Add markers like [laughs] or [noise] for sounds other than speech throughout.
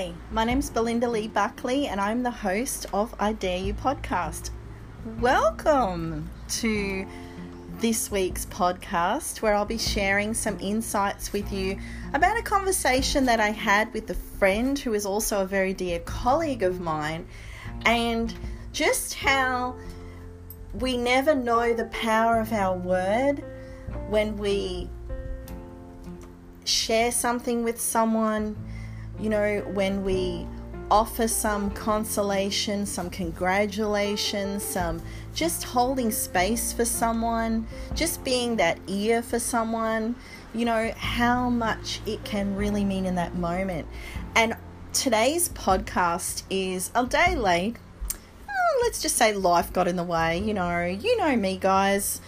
Hi, my name's Belinda Lee Buckley, and I'm the host of I Dare You podcast. Welcome to this week's podcast, where I'll be sharing some insights with you about a conversation that I had with a friend who is also a very dear colleague of mine, and just how we never know the power of our word when we share something with someone you know, when we offer some consolation, some congratulations, some just holding space for someone, just being that ear for someone, you know, how much it can really mean in that moment. And today's podcast is a day late. Oh, let's just say life got in the way, you know. You know me, guys.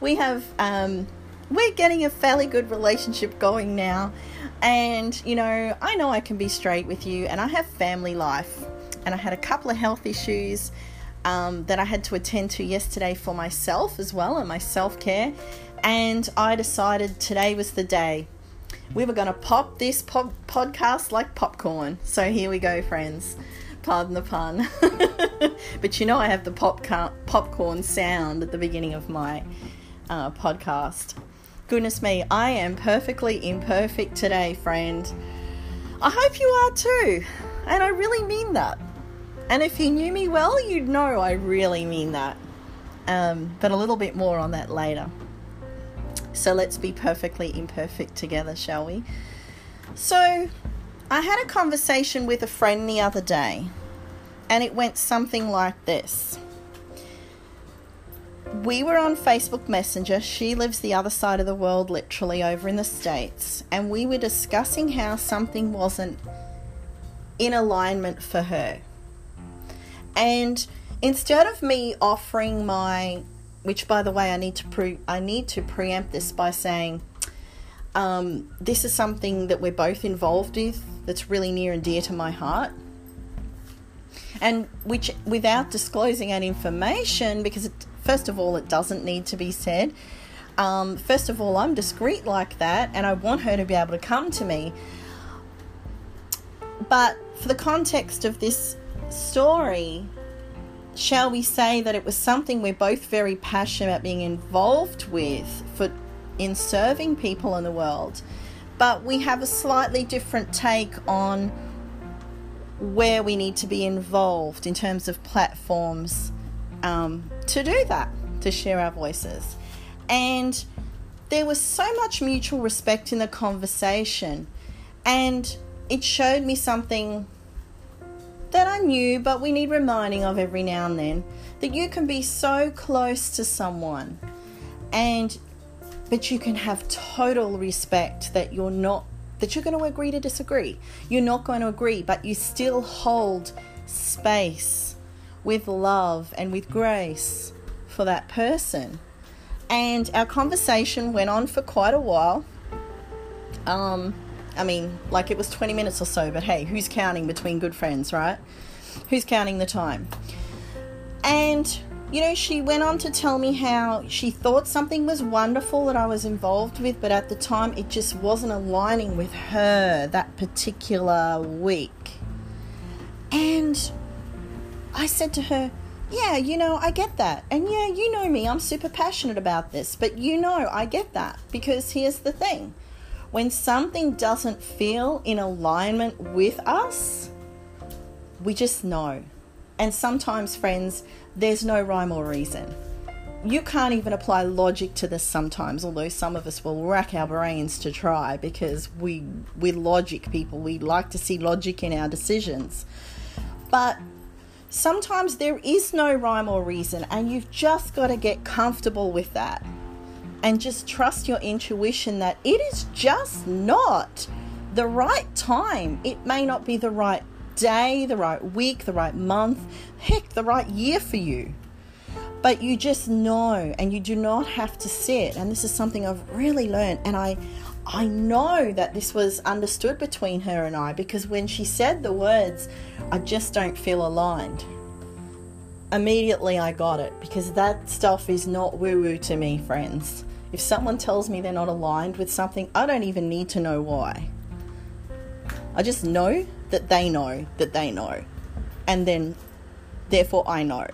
We have um we're getting a fairly good relationship going now. And, you know, I know I can be straight with you, and I have family life. And I had a couple of health issues um, that I had to attend to yesterday for myself as well, and my self care. And I decided today was the day. We were going to pop this po- podcast like popcorn. So here we go, friends. Pardon the pun. [laughs] but you know, I have the pop- popcorn sound at the beginning of my uh, podcast. Goodness me, I am perfectly imperfect today, friend. I hope you are too. And I really mean that. And if you knew me well, you'd know I really mean that. Um, but a little bit more on that later. So let's be perfectly imperfect together, shall we? So, I had a conversation with a friend the other day, and it went something like this we were on Facebook Messenger. She lives the other side of the world, literally over in the States. And we were discussing how something wasn't in alignment for her. And instead of me offering my, which by the way, I need to pre, I need to preempt this by saying, um, this is something that we're both involved with that's really near and dear to my heart and which without disclosing that information because it, first of all it doesn't need to be said um, first of all i'm discreet like that and i want her to be able to come to me. But for the context of this story shall we say that it was something we're both very passionate about being involved with for in serving people in the world? But we have a slightly different take on where we need to be involved in terms of platforms um, to do that, to share our voices. And there was so much mutual respect in the conversation, and it showed me something that I knew, but we need reminding of every now and then that you can be so close to someone and but you can have total respect that you're not that you're going to agree to disagree. You're not going to agree, but you still hold space with love and with grace for that person. And our conversation went on for quite a while. Um, I mean, like it was 20 minutes or so, but hey, who's counting between good friends, right? Who's counting the time? And you know, she went on to tell me how she thought something was wonderful that I was involved with, but at the time it just wasn't aligning with her that particular week. And I said to her, Yeah, you know, I get that. And yeah, you know me, I'm super passionate about this, but you know, I get that because here's the thing when something doesn't feel in alignment with us, we just know. And sometimes, friends, there's no rhyme or reason. You can't even apply logic to this sometimes, although some of us will rack our brains to try because we we're logic people. We like to see logic in our decisions. But sometimes there is no rhyme or reason, and you've just got to get comfortable with that and just trust your intuition that it is just not the right time. It may not be the right day, the right week, the right month, heck, the right year for you. But you just know and you do not have to sit. And this is something I've really learned. And I I know that this was understood between her and I because when she said the words, I just don't feel aligned. Immediately I got it because that stuff is not woo woo to me, friends. If someone tells me they're not aligned with something, I don't even need to know why. I just know that they know that they know. And then, therefore, I know.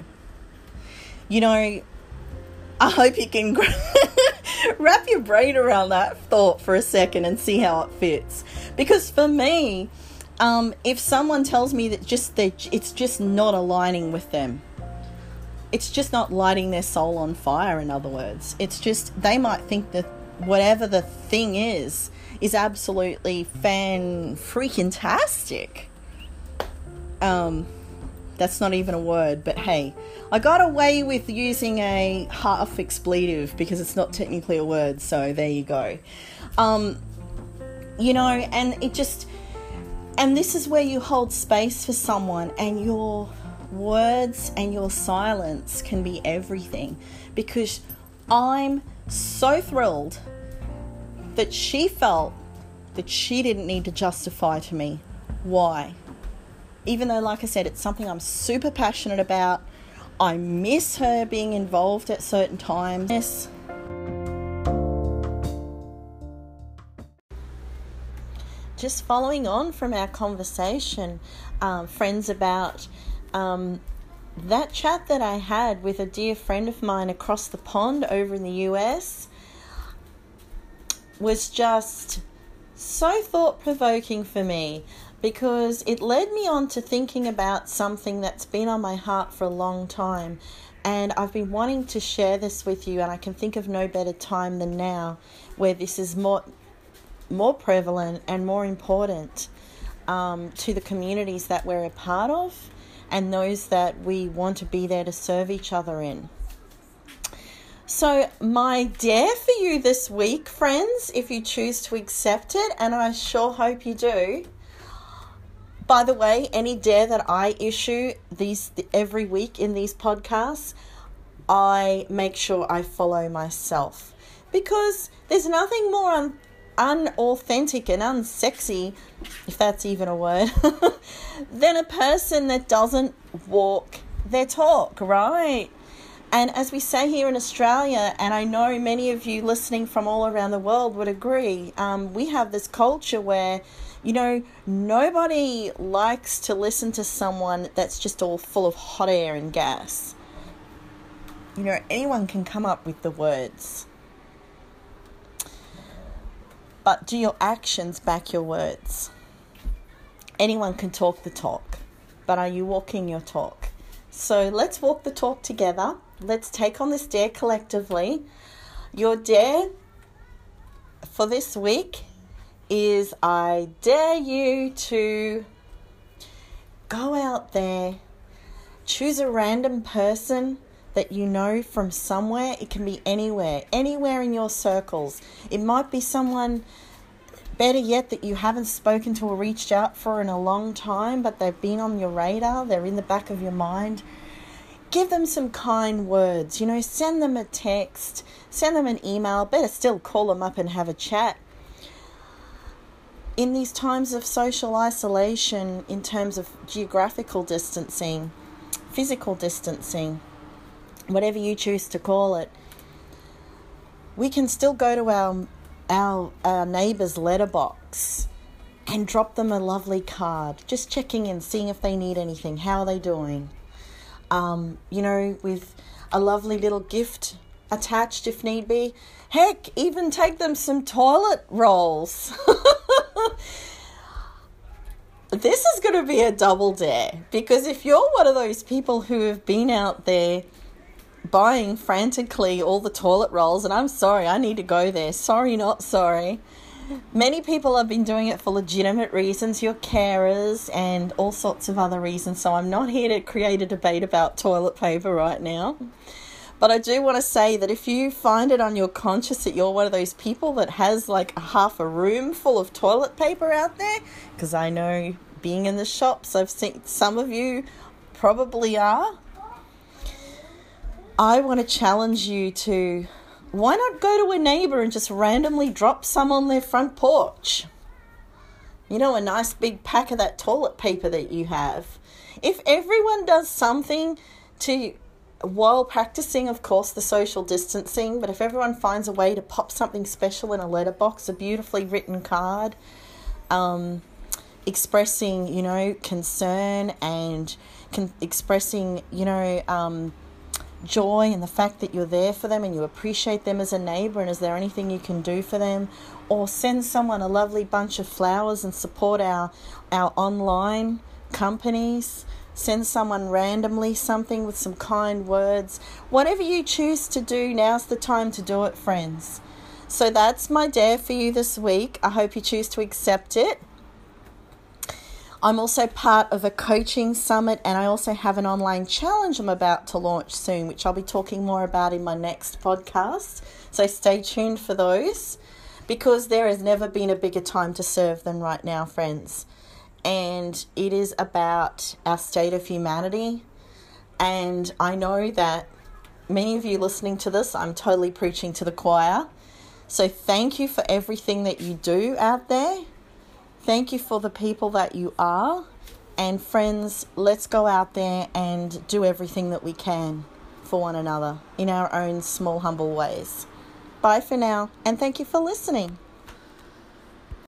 You know, I hope you can [laughs] wrap your brain around that thought for a second and see how it fits. Because for me, um, if someone tells me that just they, it's just not aligning with them, it's just not lighting their soul on fire. In other words, it's just they might think that whatever the thing is is absolutely fan freaking tastic. Um, that's not even a word, but hey, I got away with using a half expletive because it's not technically a word, so there you go. Um, you know, and it just, and this is where you hold space for someone, and your words and your silence can be everything because I'm so thrilled that she felt that she didn't need to justify to me why. Even though, like I said, it's something I'm super passionate about. I miss her being involved at certain times. Just following on from our conversation, um, friends, about um, that chat that I had with a dear friend of mine across the pond over in the US was just so thought provoking for me because it led me on to thinking about something that's been on my heart for a long time. And I've been wanting to share this with you, and I can think of no better time than now where this is more, more prevalent and more important um, to the communities that we're a part of and those that we want to be there to serve each other in. So, my dare for you this week, friends, if you choose to accept it, and I sure hope you do. By the way, any dare that I issue these every week in these podcasts, I make sure I follow myself because there's nothing more un- unauthentic and unsexy, if that's even a word, [laughs] than a person that doesn't walk their talk, right? And as we say here in Australia, and I know many of you listening from all around the world would agree, um, we have this culture where, you know, nobody likes to listen to someone that's just all full of hot air and gas. You know, anyone can come up with the words. But do your actions back your words? Anyone can talk the talk, but are you walking your talk? So let's walk the talk together. Let's take on this dare collectively. Your dare for this week is I dare you to go out there, choose a random person that you know from somewhere. It can be anywhere, anywhere in your circles. It might be someone, better yet, that you haven't spoken to or reached out for in a long time, but they've been on your radar, they're in the back of your mind. Give them some kind words, you know, send them a text, send them an email, better still, call them up and have a chat. In these times of social isolation, in terms of geographical distancing, physical distancing, whatever you choose to call it, we can still go to our our our neighbor's letterbox and drop them a lovely card, just checking in, seeing if they need anything, how are they doing. Um, you know, with a lovely little gift attached if need be. Heck, even take them some toilet rolls. [laughs] this is going to be a double dare because if you're one of those people who have been out there buying frantically all the toilet rolls, and I'm sorry, I need to go there. Sorry, not sorry. Many people have been doing it for legitimate reasons, your carers, and all sorts of other reasons. So I'm not here to create a debate about toilet paper right now. But I do want to say that if you find it on your conscience that you're one of those people that has like a half a room full of toilet paper out there, because I know being in the shops, I've seen some of you probably are. I want to challenge you to why not go to a neighbor and just randomly drop some on their front porch? You know, a nice big pack of that toilet paper that you have. If everyone does something to, while practicing, of course, the social distancing, but if everyone finds a way to pop something special in a letterbox, a beautifully written card, um, expressing, you know, concern and con- expressing, you know, um, joy and the fact that you're there for them and you appreciate them as a neighbor and is there anything you can do for them? Or send someone a lovely bunch of flowers and support our our online companies. Send someone randomly something with some kind words. Whatever you choose to do now's the time to do it friends. So that's my dare for you this week. I hope you choose to accept it I'm also part of a coaching summit and I also have an online challenge I'm about to launch soon, which I'll be talking more about in my next podcast. So stay tuned for those because there has never been a bigger time to serve than right now, friends. And it is about our state of humanity. And I know that many of you listening to this, I'm totally preaching to the choir. So thank you for everything that you do out there. Thank you for the people that you are. And friends, let's go out there and do everything that we can for one another in our own small, humble ways. Bye for now, and thank you for listening.